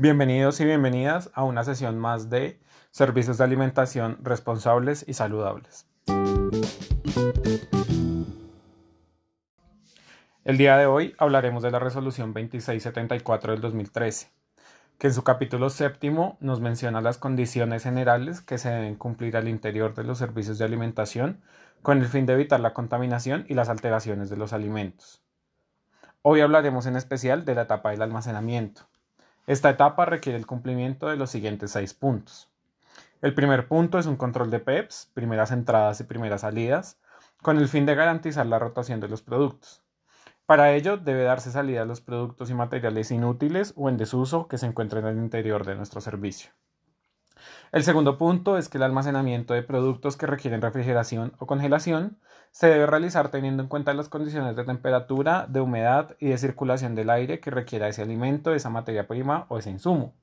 Bienvenidos y bienvenidas a una sesión más de Servicios de Alimentación Responsables y Saludables. El día de hoy hablaremos de la Resolución 2674 del 2013, que en su capítulo séptimo nos menciona las condiciones generales que se deben cumplir al interior de los servicios de alimentación con el fin de evitar la contaminación y las alteraciones de los alimentos. Hoy hablaremos en especial de la etapa del almacenamiento esta etapa requiere el cumplimiento de los siguientes seis puntos. El primer punto es un control de PEPs, primeras entradas y primeras salidas, con el fin de garantizar la rotación de los productos. Para ello debe darse salida a los productos y materiales inútiles o en desuso que se encuentren en el interior de nuestro servicio. El segundo punto es que el almacenamiento de productos que requieren refrigeración o congelación se debe realizar teniendo en cuenta las condiciones de temperatura, de humedad y de circulación del aire que requiera ese alimento, esa materia prima o ese insumo.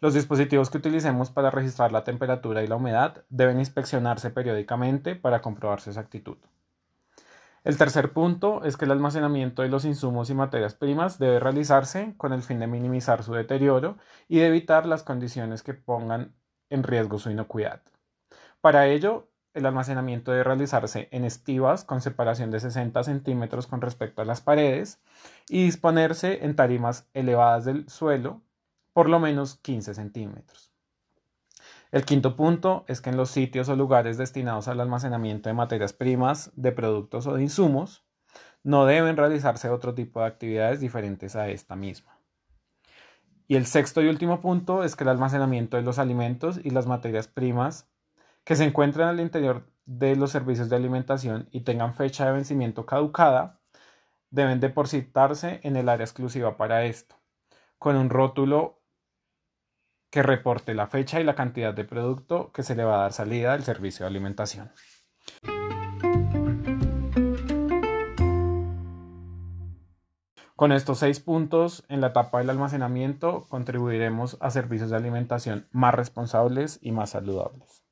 Los dispositivos que utilicemos para registrar la temperatura y la humedad deben inspeccionarse periódicamente para comprobar su exactitud. El tercer punto es que el almacenamiento de los insumos y materias primas debe realizarse con el fin de minimizar su deterioro y de evitar las condiciones que pongan en riesgo su inocuidad. Para ello, el almacenamiento debe realizarse en estivas con separación de 60 centímetros con respecto a las paredes y disponerse en tarimas elevadas del suelo por lo menos 15 centímetros. El quinto punto es que en los sitios o lugares destinados al almacenamiento de materias primas, de productos o de insumos, no deben realizarse otro tipo de actividades diferentes a esta misma. Y el sexto y último punto es que el almacenamiento de los alimentos y las materias primas que se encuentren al interior de los servicios de alimentación y tengan fecha de vencimiento caducada deben depositarse en el área exclusiva para esto, con un rótulo que reporte la fecha y la cantidad de producto que se le va a dar salida del servicio de alimentación. Con estos seis puntos en la etapa del almacenamiento contribuiremos a servicios de alimentación más responsables y más saludables.